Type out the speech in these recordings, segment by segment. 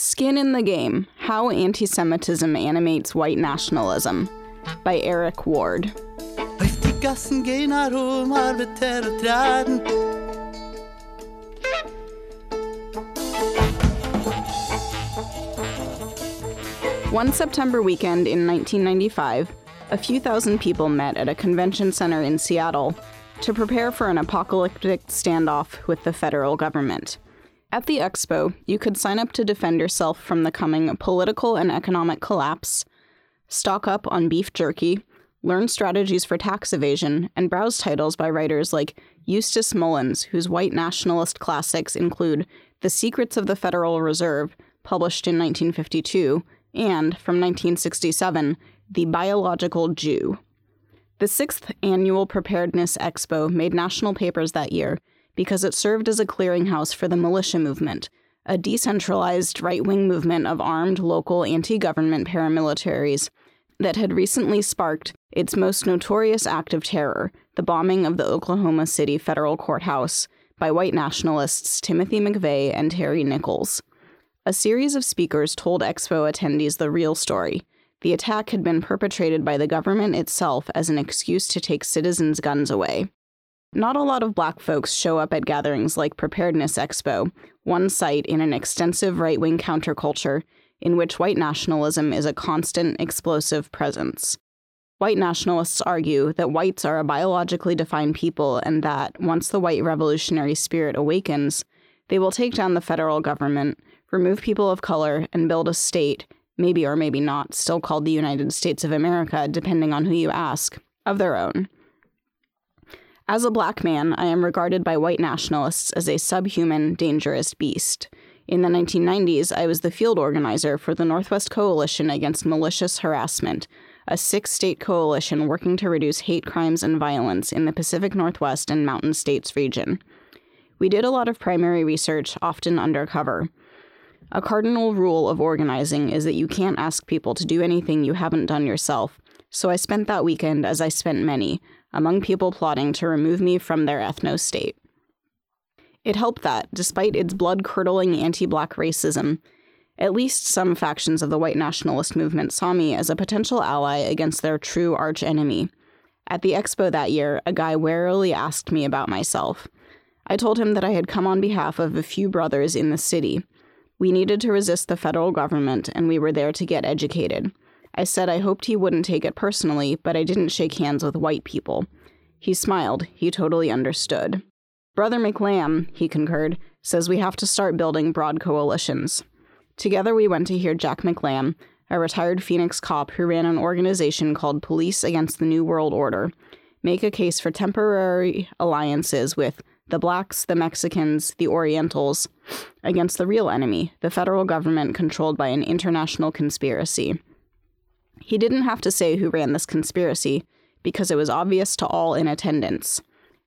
Skin in the Game How Anti Semitism Animates White Nationalism by Eric Ward. One September weekend in 1995, a few thousand people met at a convention center in Seattle to prepare for an apocalyptic standoff with the federal government. At the expo, you could sign up to defend yourself from the coming political and economic collapse, stock up on beef jerky, learn strategies for tax evasion, and browse titles by writers like Eustace Mullins, whose white nationalist classics include The Secrets of the Federal Reserve, published in 1952, and, from 1967, The Biological Jew. The sixth annual Preparedness Expo made national papers that year because it served as a clearinghouse for the militia movement, a decentralized right wing movement of armed local anti government paramilitaries that had recently sparked its most notorious act of terror, the bombing of the Oklahoma City federal courthouse by white nationalists Timothy McVeigh and Terry Nichols. A series of speakers told Expo attendees the real story. The attack had been perpetrated by the government itself as an excuse to take citizens' guns away. Not a lot of black folks show up at gatherings like Preparedness Expo, one site in an extensive right wing counterculture in which white nationalism is a constant, explosive presence. White nationalists argue that whites are a biologically defined people and that, once the white revolutionary spirit awakens, they will take down the federal government, remove people of color, and build a state, maybe or maybe not, still called the United States of America, depending on who you ask, of their own. As a black man, I am regarded by white nationalists as a subhuman, dangerous beast. In the 1990s, I was the field organizer for the Northwest Coalition Against Malicious Harassment, a six state coalition working to reduce hate crimes and violence in the Pacific Northwest and Mountain States region. We did a lot of primary research, often undercover. A cardinal rule of organizing is that you can't ask people to do anything you haven't done yourself, so I spent that weekend, as I spent many, among people plotting to remove me from their ethno state. It helped that, despite its blood curdling anti black racism, at least some factions of the white nationalist movement saw me as a potential ally against their true archenemy. At the expo that year, a guy warily asked me about myself. I told him that I had come on behalf of a few brothers in the city. We needed to resist the federal government, and we were there to get educated. I said I hoped he wouldn't take it personally, but I didn't shake hands with white people. He smiled. He totally understood. Brother McLamb, he concurred, says we have to start building broad coalitions. Together we went to hear Jack McLamb, a retired Phoenix cop who ran an organization called Police Against the New World Order, make a case for temporary alliances with the blacks, the Mexicans, the Orientals, against the real enemy, the federal government controlled by an international conspiracy. He didn't have to say who ran this conspiracy, because it was obvious to all in attendance.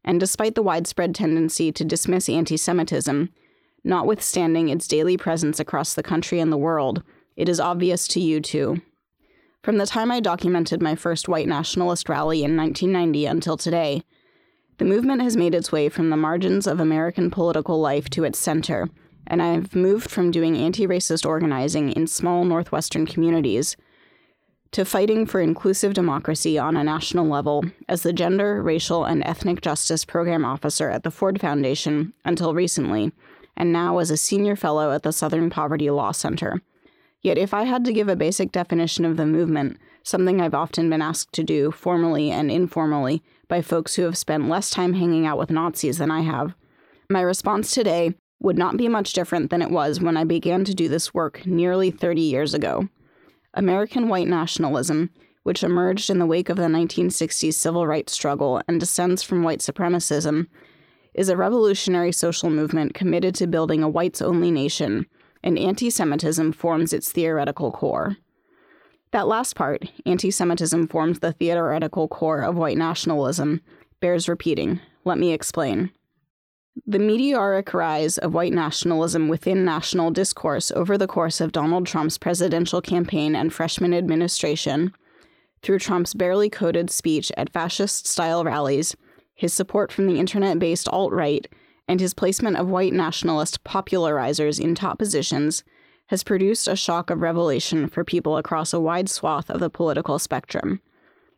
And despite the widespread tendency to dismiss anti Semitism, notwithstanding its daily presence across the country and the world, it is obvious to you too. From the time I documented my first white nationalist rally in 1990 until today, the movement has made its way from the margins of American political life to its center, and I have moved from doing anti racist organizing in small Northwestern communities to fighting for inclusive democracy on a national level as the Gender, Racial, and Ethnic Justice Program Officer at the Ford Foundation until recently, and now as a senior fellow at the Southern Poverty Law Center. Yet, if I had to give a basic definition of the movement, something I've often been asked to do, formally and informally, by folks who have spent less time hanging out with Nazis than I have, my response today would not be much different than it was when I began to do this work nearly 30 years ago. American white nationalism, which emerged in the wake of the 1960s civil rights struggle and descends from white supremacism, is a revolutionary social movement committed to building a whites only nation, and anti Semitism forms its theoretical core. That last part, anti Semitism forms the theoretical core of white nationalism, bears repeating. Let me explain. The meteoric rise of white nationalism within national discourse over the course of Donald Trump's presidential campaign and freshman administration, through Trump's barely coded speech at fascist style rallies, his support from the internet based alt right, and his placement of white nationalist popularizers in top positions, has produced a shock of revelation for people across a wide swath of the political spectrum.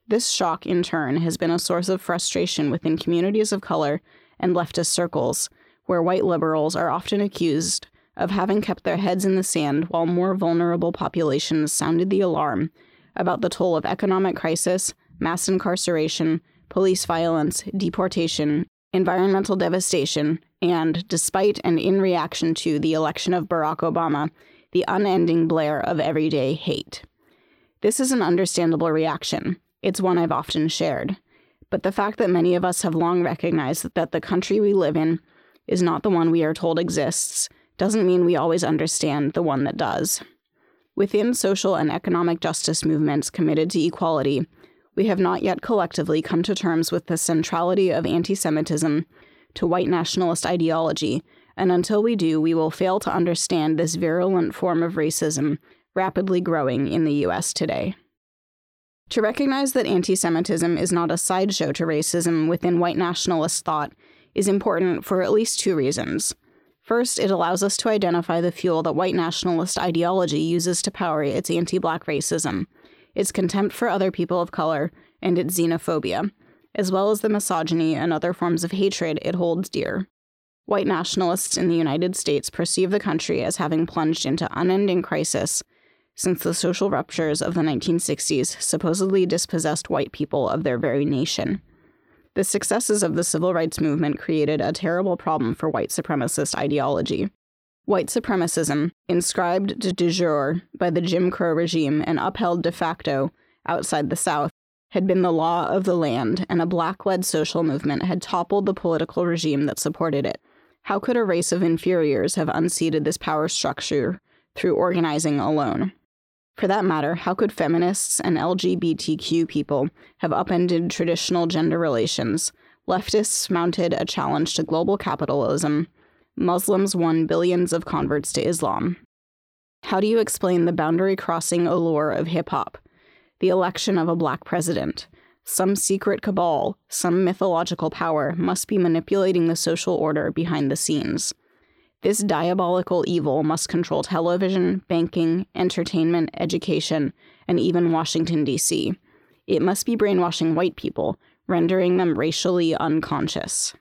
This shock, in turn, has been a source of frustration within communities of color and leftist circles, where white liberals are often accused of having kept their heads in the sand while more vulnerable populations sounded the alarm about the toll of economic crisis, mass incarceration, police violence, deportation, environmental devastation, and, despite and in reaction to the election of Barack Obama, the unending blare of everyday hate. This is an understandable reaction. It's one I've often shared. But the fact that many of us have long recognized that the country we live in is not the one we are told exists doesn't mean we always understand the one that does. Within social and economic justice movements committed to equality, we have not yet collectively come to terms with the centrality of anti Semitism to white nationalist ideology, and until we do, we will fail to understand this virulent form of racism rapidly growing in the US today. To recognize that anti Semitism is not a sideshow to racism within white nationalist thought is important for at least two reasons. First, it allows us to identify the fuel that white nationalist ideology uses to power its anti black racism, its contempt for other people of color, and its xenophobia, as well as the misogyny and other forms of hatred it holds dear. White nationalists in the United States perceive the country as having plunged into unending crisis since the social ruptures of the 1960s supposedly dispossessed white people of their very nation. The successes of the civil rights movement created a terrible problem for white supremacist ideology. White supremacism, inscribed de jure by the Jim Crow regime and upheld de facto outside the South, had been the law of the land, and a black led social movement had toppled the political regime that supported it. How could a race of inferiors have unseated this power structure through organizing alone? For that matter, how could feminists and LGBTQ people have upended traditional gender relations? Leftists mounted a challenge to global capitalism. Muslims won billions of converts to Islam. How do you explain the boundary crossing allure of hip hop? The election of a black president. Some secret cabal, some mythological power must be manipulating the social order behind the scenes. This diabolical evil must control television, banking, entertainment, education, and even Washington, D.C. It must be brainwashing white people, rendering them racially unconscious.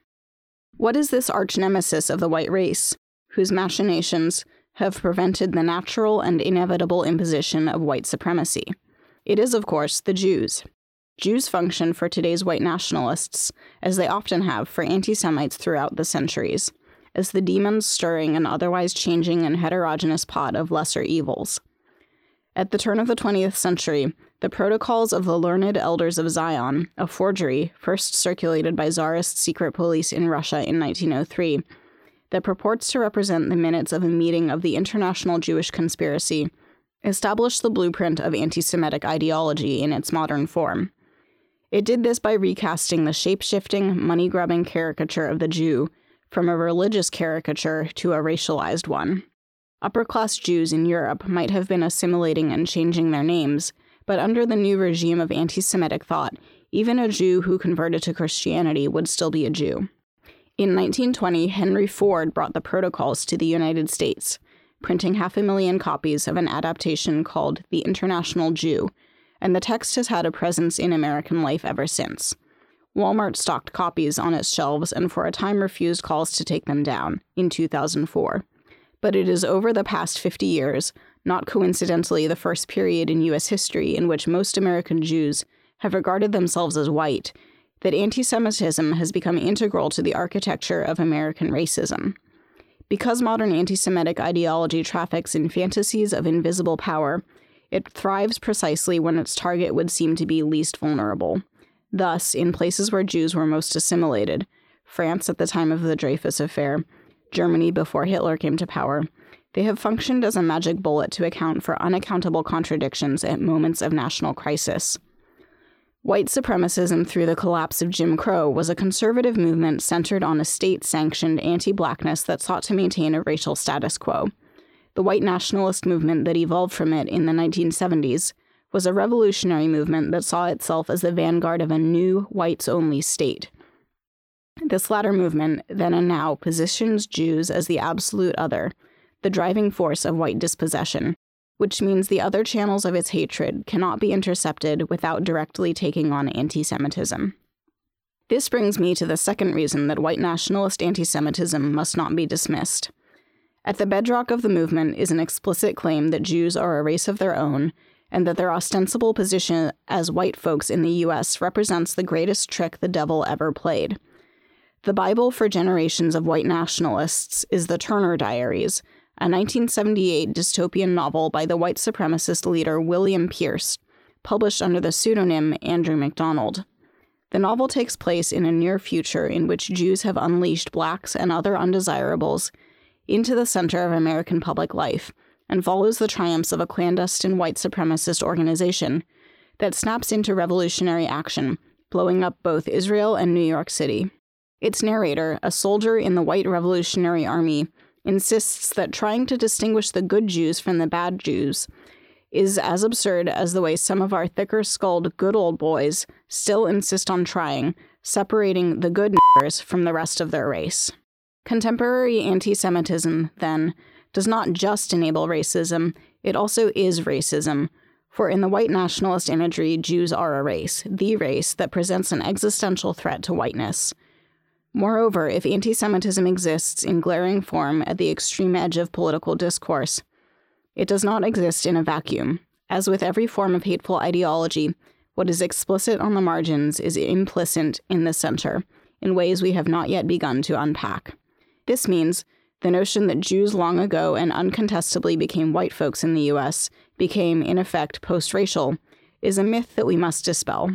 What is this arch nemesis of the white race, whose machinations have prevented the natural and inevitable imposition of white supremacy? It is, of course, the Jews. Jews function for today's white nationalists, as they often have for anti Semites throughout the centuries as the demons stirring an otherwise changing and heterogeneous pot of lesser evils. At the turn of the 20th century, the Protocols of the Learned Elders of Zion, a forgery first circulated by Tsarist secret police in Russia in 1903, that purports to represent the minutes of a meeting of the International Jewish Conspiracy, established the blueprint of anti Semitic ideology in its modern form. It did this by recasting the shape shifting, money grubbing caricature of the Jew from a religious caricature to a racialized one. Upper class Jews in Europe might have been assimilating and changing their names, but under the new regime of anti Semitic thought, even a Jew who converted to Christianity would still be a Jew. In 1920, Henry Ford brought the protocols to the United States, printing half a million copies of an adaptation called The International Jew, and the text has had a presence in American life ever since. Walmart stocked copies on its shelves and for a time refused calls to take them down in 2004. But it is over the past 50 years, not coincidentally the first period in U.S. history in which most American Jews have regarded themselves as white, that anti Semitism has become integral to the architecture of American racism. Because modern anti Semitic ideology traffics in fantasies of invisible power, it thrives precisely when its target would seem to be least vulnerable. Thus, in places where Jews were most assimilated, France at the time of the Dreyfus Affair, Germany before Hitler came to power, they have functioned as a magic bullet to account for unaccountable contradictions at moments of national crisis. White supremacism through the collapse of Jim Crow was a conservative movement centered on a state sanctioned anti blackness that sought to maintain a racial status quo. The white nationalist movement that evolved from it in the 1970s was a revolutionary movement that saw itself as the vanguard of a new whites only state. This latter movement, then and now, positions Jews as the absolute other, the driving force of white dispossession, which means the other channels of its hatred cannot be intercepted without directly taking on anti Semitism. This brings me to the second reason that white nationalist anti Semitism must not be dismissed. At the bedrock of the movement is an explicit claim that Jews are a race of their own and that their ostensible position as white folks in the US represents the greatest trick the devil ever played. The Bible for generations of white nationalists is the Turner Diaries, a 1978 dystopian novel by the white supremacist leader William Pierce, published under the pseudonym Andrew MacDonald. The novel takes place in a near future in which Jews have unleashed blacks and other undesirables into the center of American public life and follows the triumphs of a clandestine white supremacist organization that snaps into revolutionary action, blowing up both Israel and New York City. Its narrator, a soldier in the White Revolutionary Army, insists that trying to distinguish the good Jews from the bad Jews is as absurd as the way some of our thicker skulled good old boys still insist on trying, separating the good niggers from the rest of their race. Contemporary anti Semitism, then, does not just enable racism, it also is racism. For in the white nationalist imagery, Jews are a race, the race that presents an existential threat to whiteness. Moreover, if anti Semitism exists in glaring form at the extreme edge of political discourse, it does not exist in a vacuum. As with every form of hateful ideology, what is explicit on the margins is implicit in the center, in ways we have not yet begun to unpack. This means the notion that Jews long ago and uncontestably became white folks in the US became, in effect, post racial is a myth that we must dispel.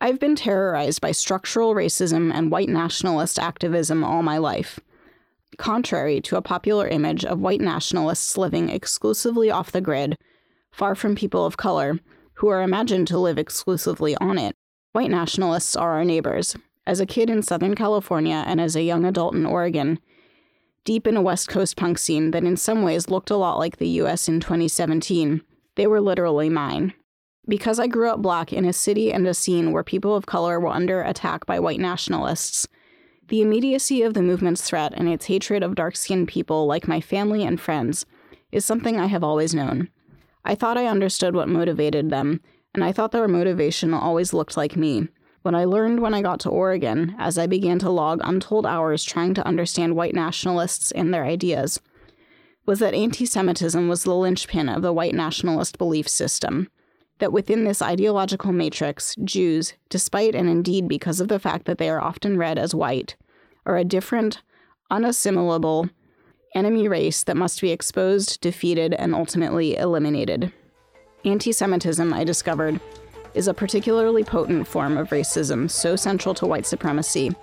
I've been terrorized by structural racism and white nationalist activism all my life. Contrary to a popular image of white nationalists living exclusively off the grid, far from people of color, who are imagined to live exclusively on it, white nationalists are our neighbors. As a kid in Southern California and as a young adult in Oregon, deep in a West Coast punk scene that in some ways looked a lot like the US in 2017, they were literally mine. Because I grew up black in a city and a scene where people of color were under attack by white nationalists, the immediacy of the movement's threat and its hatred of dark skinned people like my family and friends is something I have always known. I thought I understood what motivated them, and I thought their motivation always looked like me. What I learned when I got to Oregon, as I began to log untold hours trying to understand white nationalists and their ideas, was that anti Semitism was the linchpin of the white nationalist belief system that within this ideological matrix, Jews, despite and indeed because of the fact that they are often read as white, are a different, unassimilable enemy race that must be exposed, defeated, and ultimately eliminated. Anti Semitism, I discovered, is a particularly potent form of racism so central to white supremacy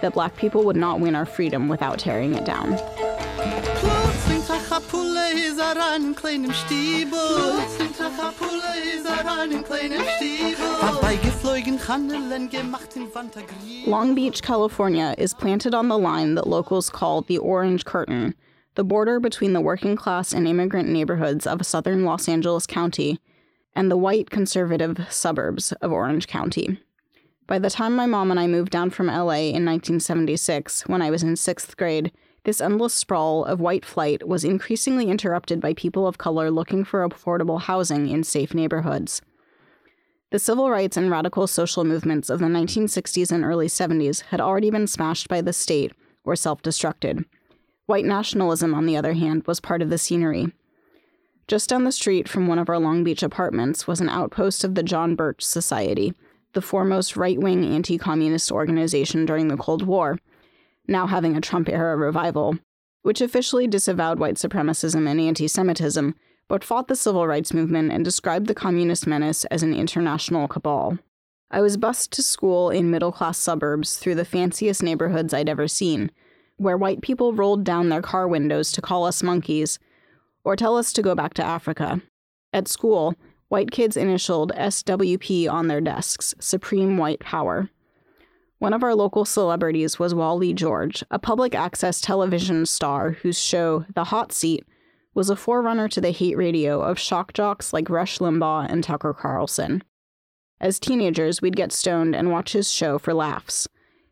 that black people would not win our freedom without tearing it down. Long Beach, California is planted on the line that locals call the Orange Curtain, the border between the working class and immigrant neighborhoods of southern Los Angeles County and the white conservative suburbs of Orange County. By the time my mom and I moved down from LA in 1976, when I was in sixth grade, this endless sprawl of white flight was increasingly interrupted by people of color looking for affordable housing in safe neighborhoods. The civil rights and radical social movements of the 1960s and early 70s had already been smashed by the state or self destructed. White nationalism, on the other hand, was part of the scenery. Just down the street from one of our Long Beach apartments was an outpost of the John Birch Society, the foremost right wing anti communist organization during the Cold War, now having a Trump era revival, which officially disavowed white supremacism and anti Semitism, but fought the civil rights movement and described the communist menace as an international cabal. I was bused to school in middle class suburbs through the fanciest neighborhoods I'd ever seen, where white people rolled down their car windows to call us monkeys or tell us to go back to Africa. At school, white kids initialed SWP on their desks Supreme White Power. One of our local celebrities was Wally George, a public access television star whose show, The Hot Seat, was a forerunner to the hate radio of shock jocks like Rush Limbaugh and Tucker Carlson. As teenagers, we'd get stoned and watch his show for laughs.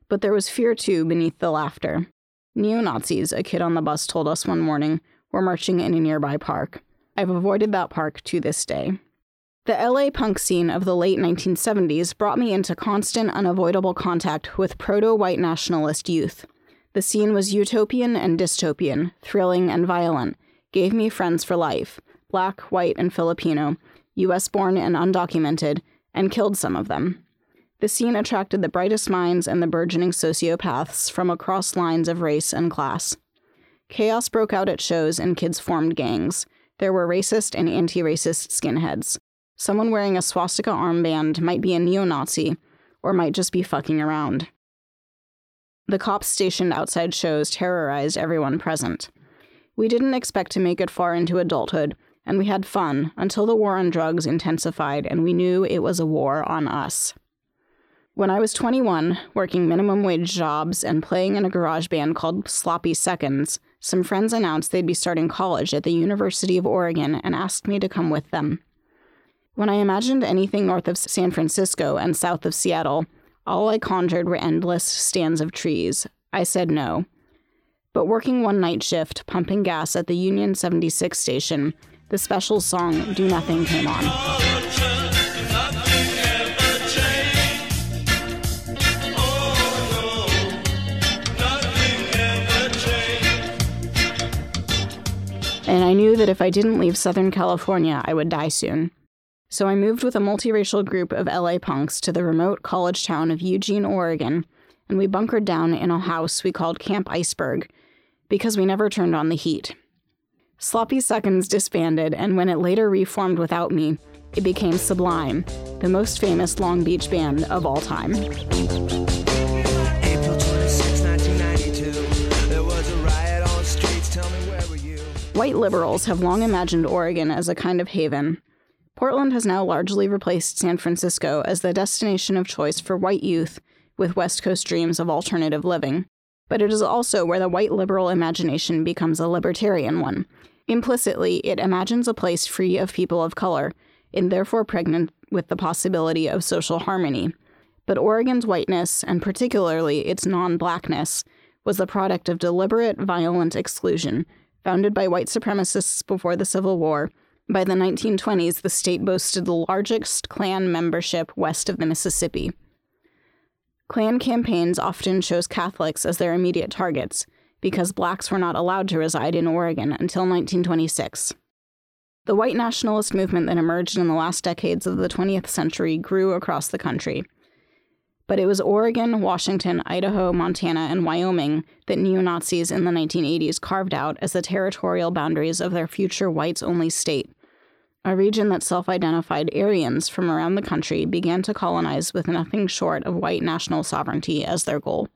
But there was fear too beneath the laughter. Neo Nazis, a kid on the bus told us one morning, were marching in a nearby park. I've avoided that park to this day. The LA punk scene of the late 1970s brought me into constant, unavoidable contact with proto white nationalist youth. The scene was utopian and dystopian, thrilling and violent, gave me friends for life black, white, and Filipino, US born and undocumented, and killed some of them. The scene attracted the brightest minds and the burgeoning sociopaths from across lines of race and class. Chaos broke out at shows and kids formed gangs. There were racist and anti racist skinheads. Someone wearing a swastika armband might be a neo Nazi or might just be fucking around. The cops stationed outside shows terrorized everyone present. We didn't expect to make it far into adulthood, and we had fun until the war on drugs intensified and we knew it was a war on us. When I was 21, working minimum wage jobs and playing in a garage band called Sloppy Seconds, some friends announced they'd be starting college at the University of Oregon and asked me to come with them. When I imagined anything north of San Francisco and south of Seattle, all I conjured were endless stands of trees. I said no. But working one night shift, pumping gas at the Union 76 station, the Specials song Do Nothing came on. And I knew that if I didn't leave Southern California, I would die soon. So I moved with a multiracial group of LA punks to the remote college town of Eugene, Oregon, and we bunkered down in a house we called Camp Iceberg because we never turned on the heat. Sloppy Seconds disbanded, and when it later reformed without me, it became Sublime, the most famous Long Beach band of all time. White liberals have long imagined Oregon as a kind of haven. Portland has now largely replaced San Francisco as the destination of choice for white youth with West Coast dreams of alternative living. But it is also where the white liberal imagination becomes a libertarian one. Implicitly, it imagines a place free of people of color, and therefore pregnant with the possibility of social harmony. But Oregon's whiteness, and particularly its non blackness, was the product of deliberate, violent exclusion Founded by white supremacists before the Civil War, by the 1920s, the state boasted the largest Klan membership west of the Mississippi. Klan campaigns often chose Catholics as their immediate targets because blacks were not allowed to reside in Oregon until 1926. The white nationalist movement that emerged in the last decades of the 20th century grew across the country but it was Oregon, Washington, Idaho, Montana, and Wyoming that neo Nazis in the 1980s carved out as the territorial boundaries of their future whites only state. A region that self identified Aryans from around the country began to colonize with nothing short of white national sovereignty as their goal.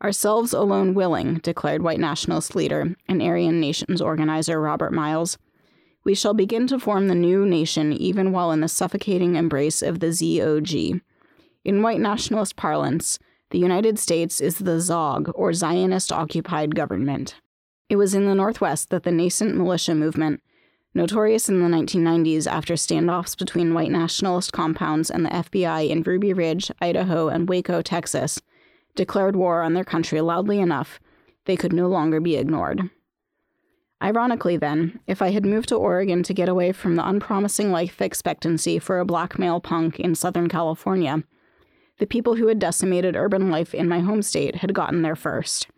Ourselves alone willing, declared white nationalist leader and Aryan nations organizer Robert Miles. We shall begin to form the new nation even while in the suffocating embrace of the ZOG. In white nationalist parlance, the United States is the ZOG, or Zionist occupied government. It was in the Northwest that the nascent militia movement, notorious in the 1990s after standoffs between white nationalist compounds and the FBI in Ruby Ridge, Idaho, and Waco, Texas, declared war on their country loudly enough they could no longer be ignored. Ironically, then, if I had moved to Oregon to get away from the unpromising life expectancy for a black male punk in Southern California, the people who had decimated urban life in my home state had gotten there first.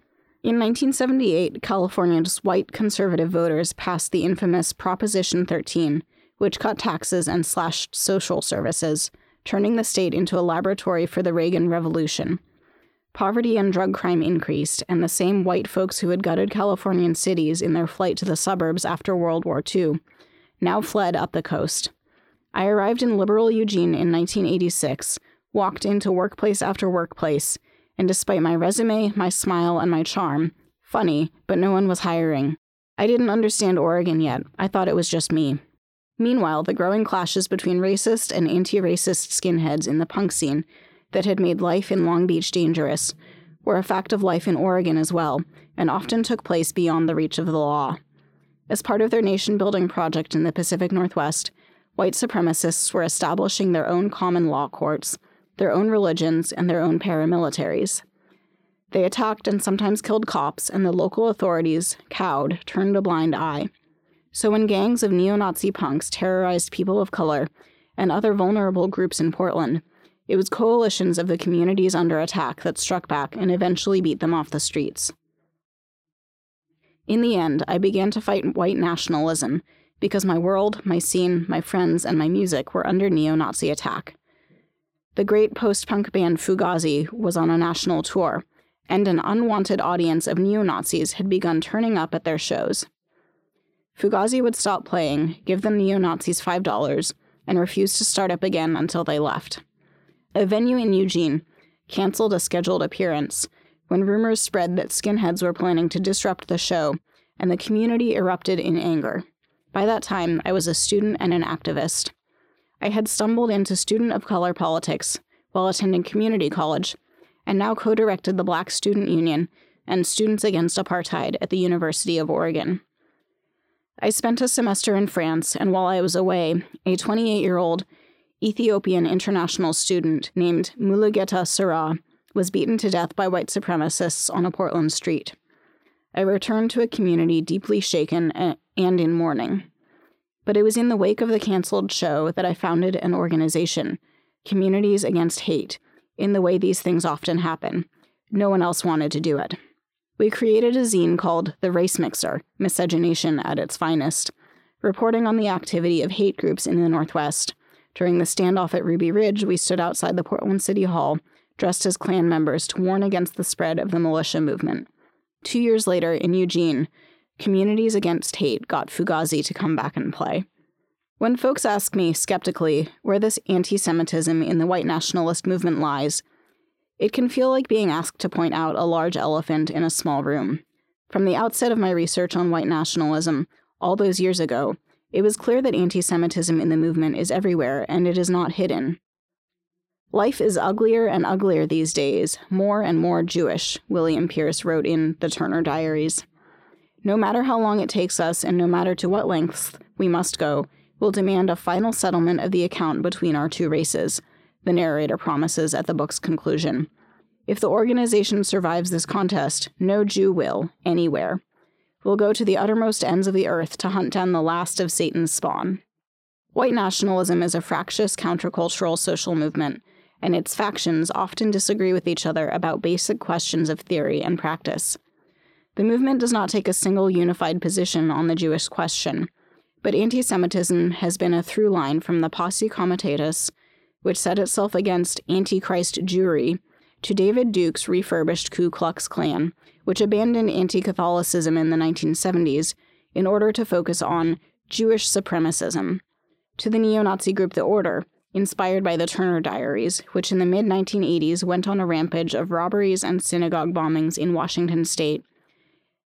In 1978, California's white conservative voters passed the infamous Proposition 13, which cut taxes and slashed social services, turning the state into a laboratory for the Reagan Revolution. Poverty and drug crime increased, and the same white folks who had gutted Californian cities in their flight to the suburbs after World War II now fled up the coast. I arrived in liberal Eugene in 1986 walked into workplace after workplace, and despite my resume, my smile, and my charm, funny, but no one was hiring. I didn't understand Oregon yet. I thought it was just me. Meanwhile, the growing clashes between racist and anti racist skinheads in the punk scene that had made life in Long Beach dangerous were a fact of life in Oregon as well, and often took place beyond the reach of the law. As part of their nation building project in the Pacific Northwest, white supremacists were establishing their own common law courts their own religions, and their own paramilitaries. They attacked and sometimes killed cops, and the local authorities, cowed, turned a blind eye. So when gangs of neo Nazi punks terrorized people of color and other vulnerable groups in Portland, it was coalitions of the communities under attack that struck back and eventually beat them off the streets. In the end, I began to fight white nationalism because my world, my scene, my friends, and my music were under neo Nazi attack. The great post punk band Fugazi was on a national tour, and an unwanted audience of neo Nazis had begun turning up at their shows. Fugazi would stop playing, give the neo Nazis $5, and refuse to start up again until they left. A venue in Eugene canceled a scheduled appearance when rumors spread that skinheads were planning to disrupt the show, and the community erupted in anger. By that time, I was a student and an activist. I had stumbled into student of color politics while attending community college, and now co directed the Black Student Union and Students Against Apartheid at the University of Oregon. I spent a semester in France, and while I was away, a 28 year old Ethiopian international student named Mulugeta Seraw was beaten to death by white supremacists on a Portland street. I returned to a community deeply shaken and in mourning. But it was in the wake of the canceled show that I founded an organization, Communities Against Hate, in the way these things often happen. No one else wanted to do it. We created a zine called The Race Mixer Miscegenation at its Finest, reporting on the activity of hate groups in the Northwest. During the standoff at Ruby Ridge, we stood outside the Portland City Hall, dressed as Klan members, to warn against the spread of the militia movement. Two years later, in Eugene, Communities Against Hate got Fugazi to come back and play. When folks ask me, skeptically, where this anti Semitism in the white nationalist movement lies, it can feel like being asked to point out a large elephant in a small room. From the outset of my research on white nationalism, all those years ago, it was clear that anti Semitism in the movement is everywhere and it is not hidden. Life is uglier and uglier these days, more and more Jewish, William Pierce wrote in The Turner Diaries. No matter how long it takes us and no matter to what lengths we must go, we'll demand a final settlement of the account between our two races, the narrator promises at the book's conclusion. If the organization survives this contest, no Jew will, anywhere. We'll go to the uttermost ends of the earth to hunt down the last of Satan's spawn. White nationalism is a fractious countercultural social movement, and its factions often disagree with each other about basic questions of theory and practice. The movement does not take a single unified position on the Jewish question, but anti Semitism has been a through line from the Posse Comitatus which set itself against Antichrist Jewry, to David Duke's refurbished Ku Klux Klan, which abandoned anti Catholicism in the 1970s in order to focus on Jewish supremacism, to the neo Nazi group The Order, inspired by the Turner Diaries, which in the mid 1980s went on a rampage of robberies and synagogue bombings in Washington state,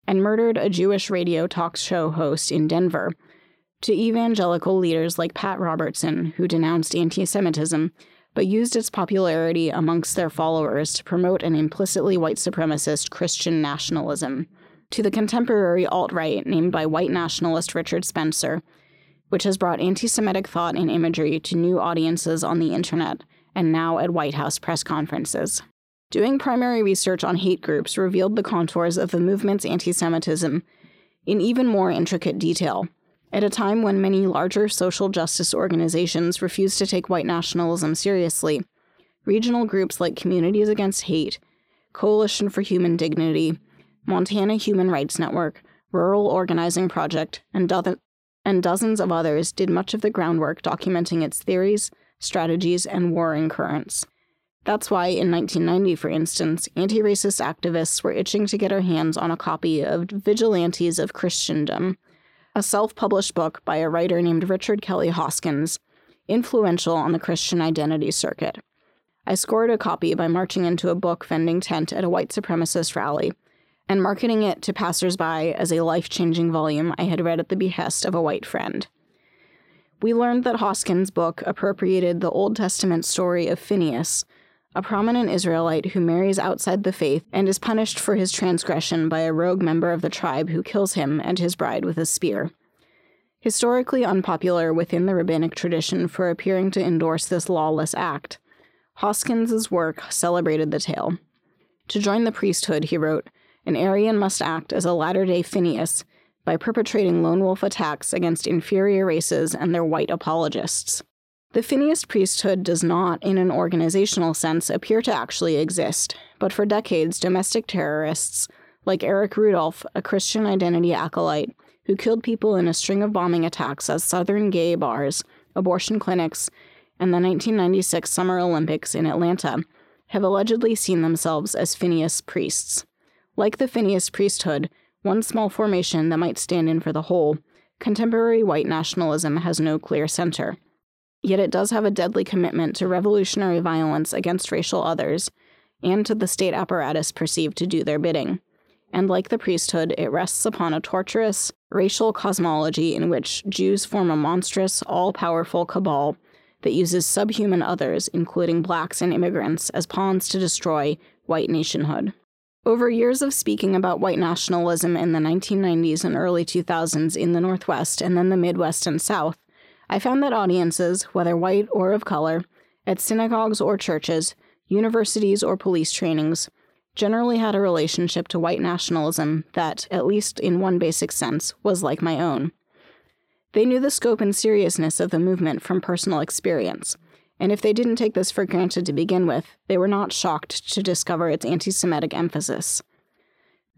and murdered a Jewish radio talk show host in Denver to evangelical leaders like Pat Robertson, who denounced anti Semitism, but used its popularity amongst their followers to promote an implicitly white supremacist Christian nationalism, to the contemporary alt right named by white nationalist Richard Spencer, which has brought anti Semitic thought and imagery to new audiences on the internet and now at White House press conferences. Doing primary research on hate groups revealed the contours of the movement's anti Semitism in even more intricate detail at a time when many larger social justice organizations refused to take white nationalism seriously, regional groups like Communities Against Hate, Coalition for Human Dignity, Montana Human Rights Network, Rural Organizing Project, and, do- and dozens of others did much of the groundwork documenting its theories, strategies, and warring currents. That's why, in 1990, for instance, anti racist activists were itching to get their hands on a copy of Vigilantes of Christendom, a self published book by a writer named Richard Kelly Hoskins, influential on the Christian identity circuit. I scored a copy by marching into a book vending tent at a white supremacist rally and marketing it to passersby as a life changing volume I had read at the behest of a white friend. We learned that Hoskins' book appropriated the Old Testament story of Phineas, a prominent Israelite who marries outside the faith and is punished for his transgression by a rogue member of the tribe who kills him and his bride with a spear. Historically unpopular within the rabbinic tradition for appearing to endorse this lawless act, Hoskins's work celebrated the tale. To join the priesthood, he wrote, an Aryan must act as a latter day Phineas by perpetrating lone wolf attacks against inferior races and their white apologists. The Phineas priesthood does not, in an organizational sense, appear to actually exist, but for decades, domestic terrorists, like Eric Rudolph, a Christian identity acolyte, who killed people in a string of bombing attacks at southern gay bars, abortion clinics, and the 1996 Summer Olympics in Atlanta, have allegedly seen themselves as Phineas priests. Like the Phineas priesthood, one small formation that might stand in for the whole, contemporary white nationalism has no clear center. Yet it does have a deadly commitment to revolutionary violence against racial others and to the state apparatus perceived to do their bidding. And like the priesthood, it rests upon a torturous, racial cosmology in which Jews form a monstrous, all powerful cabal that uses subhuman others, including blacks and immigrants, as pawns to destroy white nationhood. Over years of speaking about white nationalism in the 1990s and early 2000s in the Northwest and then the Midwest and South, I found that audiences, whether white or of color, at synagogues or churches, universities or police trainings, generally had a relationship to white nationalism that, at least in one basic sense, was like my own. They knew the scope and seriousness of the movement from personal experience, and if they didn't take this for granted to begin with, they were not shocked to discover its anti Semitic emphasis.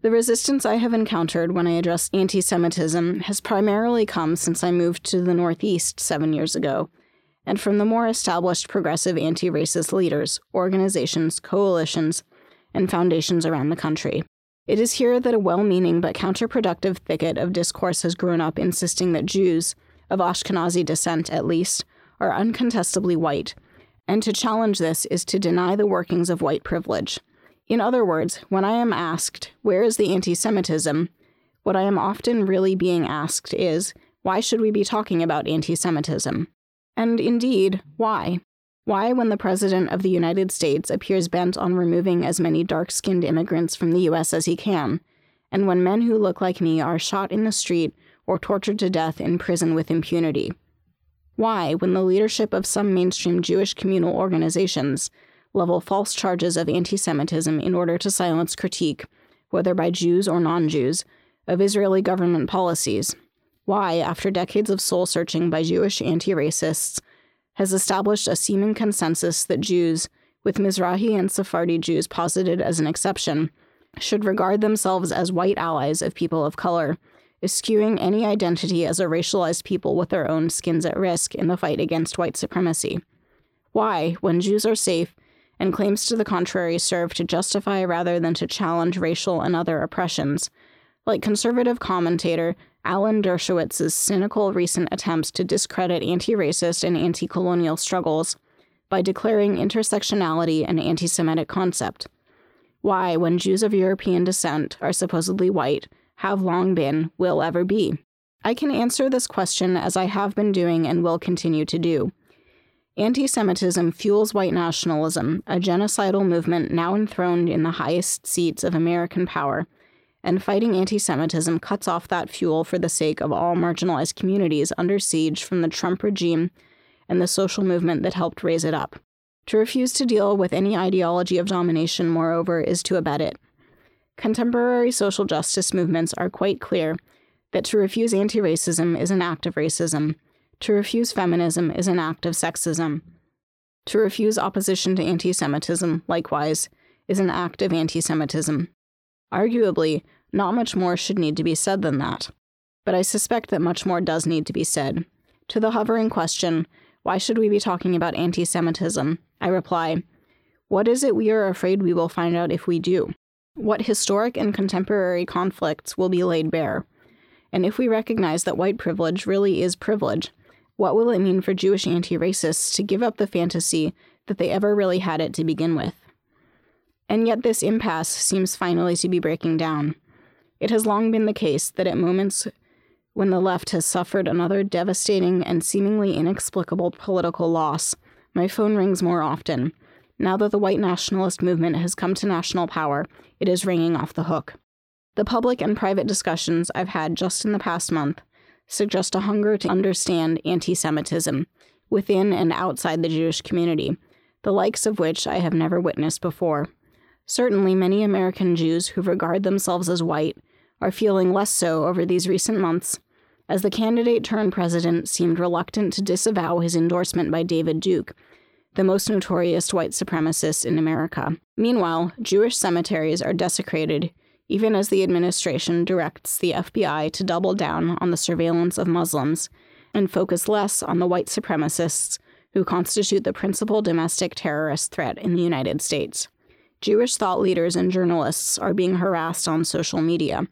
The resistance I have encountered when I address anti Semitism has primarily come since I moved to the Northeast seven years ago, and from the more established progressive anti racist leaders, organizations, coalitions, and foundations around the country. It is here that a well meaning but counterproductive thicket of discourse has grown up insisting that Jews, of Ashkenazi descent at least, are uncontestably white, and to challenge this is to deny the workings of white privilege. In other words, when I am asked, where is the anti Semitism, what I am often really being asked is, why should we be talking about anti Semitism? And indeed, why? Why, when the President of the United States appears bent on removing as many dark skinned immigrants from the U.S. as he can, and when men who look like me are shot in the street or tortured to death in prison with impunity? Why, when the leadership of some mainstream Jewish communal organizations level false charges of anti Semitism in order to silence critique, whether by Jews or non Jews, of Israeli government policies? Why, after decades of soul searching by Jewish anti racists, has established a seeming consensus that Jews, with Mizrahi and Sephardi Jews posited as an exception, should regard themselves as white allies of people of color, eschewing any identity as a racialized people with their own skins at risk in the fight against white supremacy. Why, when Jews are safe, and claims to the contrary serve to justify rather than to challenge racial and other oppressions, like conservative commentator Alan Dershowitz's cynical recent attempts to discredit anti racist and anti colonial struggles by declaring intersectionality an anti Semitic concept. Why, when Jews of European descent are supposedly white, have long been, will ever be? I can answer this question as I have been doing and will continue to do. Anti Semitism fuels white nationalism, a genocidal movement now enthroned in the highest seats of American power and fighting anti Semitism cuts off that fuel for the sake of all marginalized communities under siege from the Trump regime and the social movement that helped raise it up. To refuse to deal with any ideology of domination, moreover, is to abet it. Contemporary social justice movements are quite clear that to refuse anti racism is an act of racism, to refuse feminism is an act of sexism. To refuse opposition to anti Semitism, likewise, is an act of anti Semitism. Arguably, not much more should need to be said than that. But I suspect that much more does need to be said. To the hovering question, why should we be talking about anti Semitism? I reply, what is it we are afraid we will find out if we do? What historic and contemporary conflicts will be laid bare? And if we recognize that white privilege really is privilege, what will it mean for Jewish anti racists to give up the fantasy that they ever really had it to begin with? And yet, this impasse seems finally to be breaking down. It has long been the case that at moments when the left has suffered another devastating and seemingly inexplicable political loss, my phone rings more often. Now that the white nationalist movement has come to national power, it is ringing off the hook. The public and private discussions I've had just in the past month suggest a hunger to understand anti Semitism within and outside the Jewish community, the likes of which I have never witnessed before. Certainly, many American Jews who regard themselves as white are feeling less so over these recent months, as the candidate turned president seemed reluctant to disavow his endorsement by David Duke, the most notorious white supremacist in America. Meanwhile, Jewish cemeteries are desecrated, even as the administration directs the FBI to double down on the surveillance of Muslims and focus less on the white supremacists who constitute the principal domestic terrorist threat in the United States. Jewish thought leaders and journalists are being harassed on social media.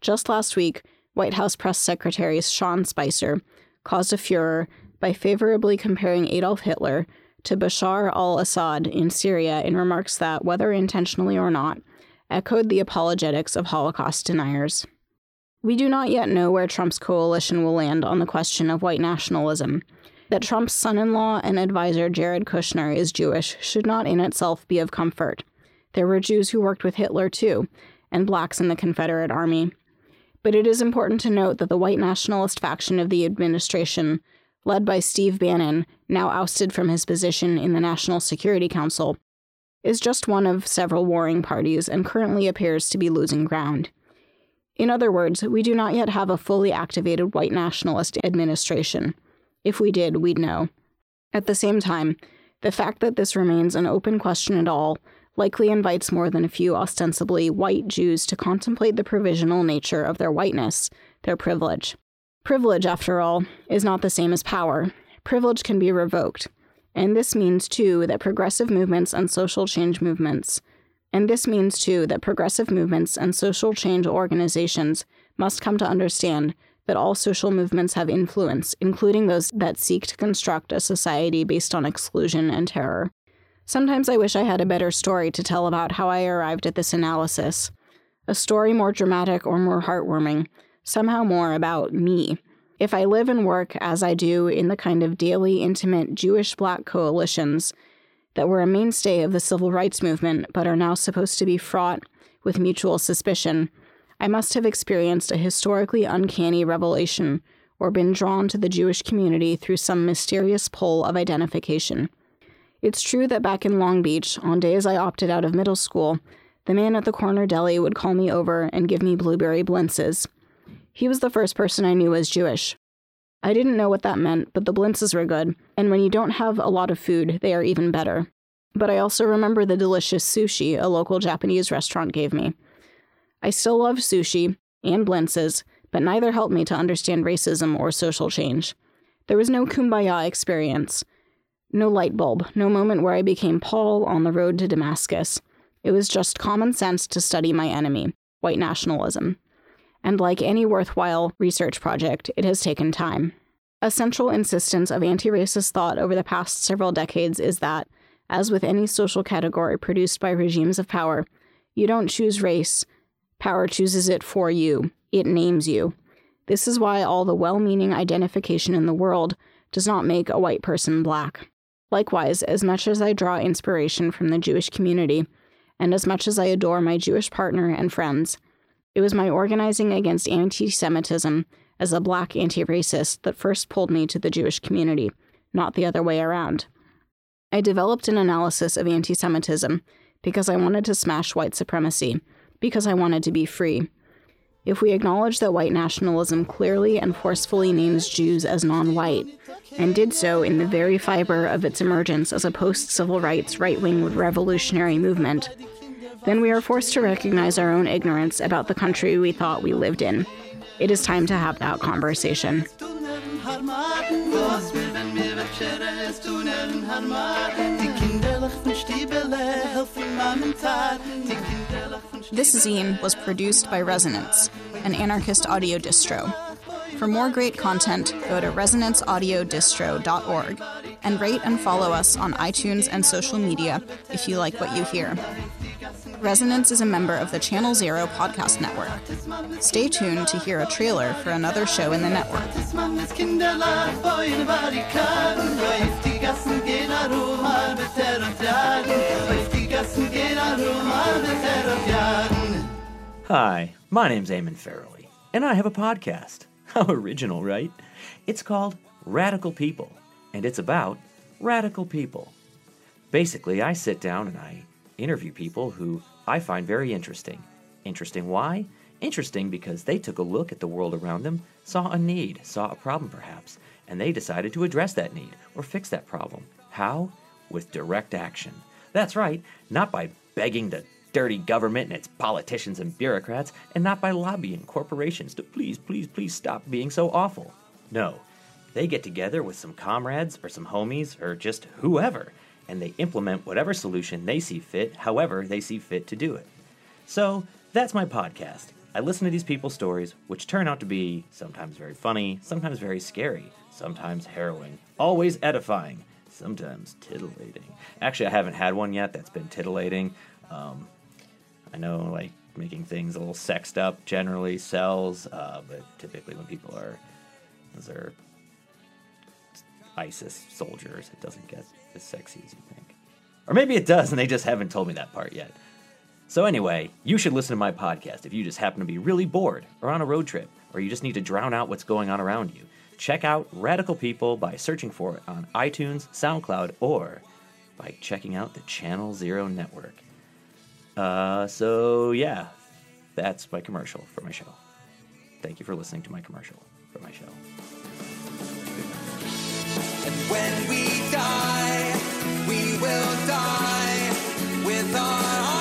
Just last week, White House Press Secretary Sean Spicer caused a furor by favorably comparing Adolf Hitler to Bashar al Assad in Syria in remarks that, whether intentionally or not, echoed the apologetics of Holocaust deniers. We do not yet know where Trump's coalition will land on the question of white nationalism. That Trump's son in law and advisor Jared Kushner is Jewish should not in itself be of comfort. There were Jews who worked with Hitler too, and blacks in the Confederate Army. But it is important to note that the white nationalist faction of the administration, led by Steve Bannon, now ousted from his position in the National Security Council, is just one of several warring parties and currently appears to be losing ground. In other words, we do not yet have a fully activated white nationalist administration. If we did, we'd know. At the same time, the fact that this remains an open question at all likely invites more than a few ostensibly white Jews to contemplate the provisional nature of their whiteness, their privilege. Privilege, after all, is not the same as power. Privilege can be revoked. And this means, too, that progressive movements and social change movements, and this means, too, that progressive movements and social change organizations must come to understand that all social movements have influence, including those that seek to construct a society based on exclusion and terror. Sometimes I wish I had a better story to tell about how I arrived at this analysis. A story more dramatic or more heartwarming, somehow more about me. If I live and work as I do in the kind of daily, intimate Jewish black coalitions that were a mainstay of the civil rights movement but are now supposed to be fraught with mutual suspicion, I must have experienced a historically uncanny revelation or been drawn to the Jewish community through some mysterious pull of identification. It's true that back in Long Beach, on days I opted out of middle school, the man at the corner deli would call me over and give me blueberry blintzes. He was the first person I knew was Jewish. I didn't know what that meant, but the blintzes were good, and when you don't have a lot of food, they are even better. But I also remember the delicious sushi a local Japanese restaurant gave me. I still love sushi and blintzes, but neither helped me to understand racism or social change. There was no kumbaya experience. No light bulb, no moment where I became Paul on the road to Damascus. It was just common sense to study my enemy, white nationalism. And like any worthwhile research project, it has taken time. A central insistence of anti racist thought over the past several decades is that, as with any social category produced by regimes of power, you don't choose race, power chooses it for you, it names you. This is why all the well meaning identification in the world does not make a white person black. Likewise, as much as I draw inspiration from the Jewish community, and as much as I adore my Jewish partner and friends, it was my organizing against anti Semitism as a black anti racist that first pulled me to the Jewish community, not the other way around. I developed an analysis of anti Semitism because I wanted to smash white supremacy, because I wanted to be free. If we acknowledge that white nationalism clearly and forcefully names Jews as non white, and did so in the very fiber of its emergence as a post civil rights right wing revolutionary movement, then we are forced to recognize our own ignorance about the country we thought we lived in. It is time to have that conversation. This zine was produced by Resonance, an anarchist audio distro. For more great content, go to resonanceaudiodistro.org and rate and follow us on iTunes and social media if you like what you hear. Resonance is a member of the Channel Zero podcast network. Stay tuned to hear a trailer for another show in the network. Hi, my name's Eamon Farrelly, and I have a podcast. How original, right? It's called Radical People, and it's about radical people. Basically, I sit down and I interview people who I find very interesting. Interesting why? Interesting because they took a look at the world around them, saw a need, saw a problem perhaps, and they decided to address that need or fix that problem. How? With direct action. That's right, not by begging the dirty government and its politicians and bureaucrats, and not by lobbying corporations to please, please, please stop being so awful. No, they get together with some comrades or some homies or just whoever, and they implement whatever solution they see fit, however they see fit to do it. So, that's my podcast. I listen to these people's stories, which turn out to be sometimes very funny, sometimes very scary, sometimes harrowing, always edifying, sometimes titillating. Actually, I haven't had one yet that's been titillating. Um, I know, like, making things a little sexed up generally sells, uh, but typically when people are, those are ISIS soldiers, it doesn't get as sexy as you think. Or maybe it does, and they just haven't told me that part yet. So, anyway, you should listen to my podcast if you just happen to be really bored, or on a road trip, or you just need to drown out what's going on around you. Check out Radical People by searching for it on iTunes, SoundCloud, or by checking out the Channel Zero Network. Uh, so, yeah, that's my commercial for my show. Thank you for listening to my commercial for my show will die with our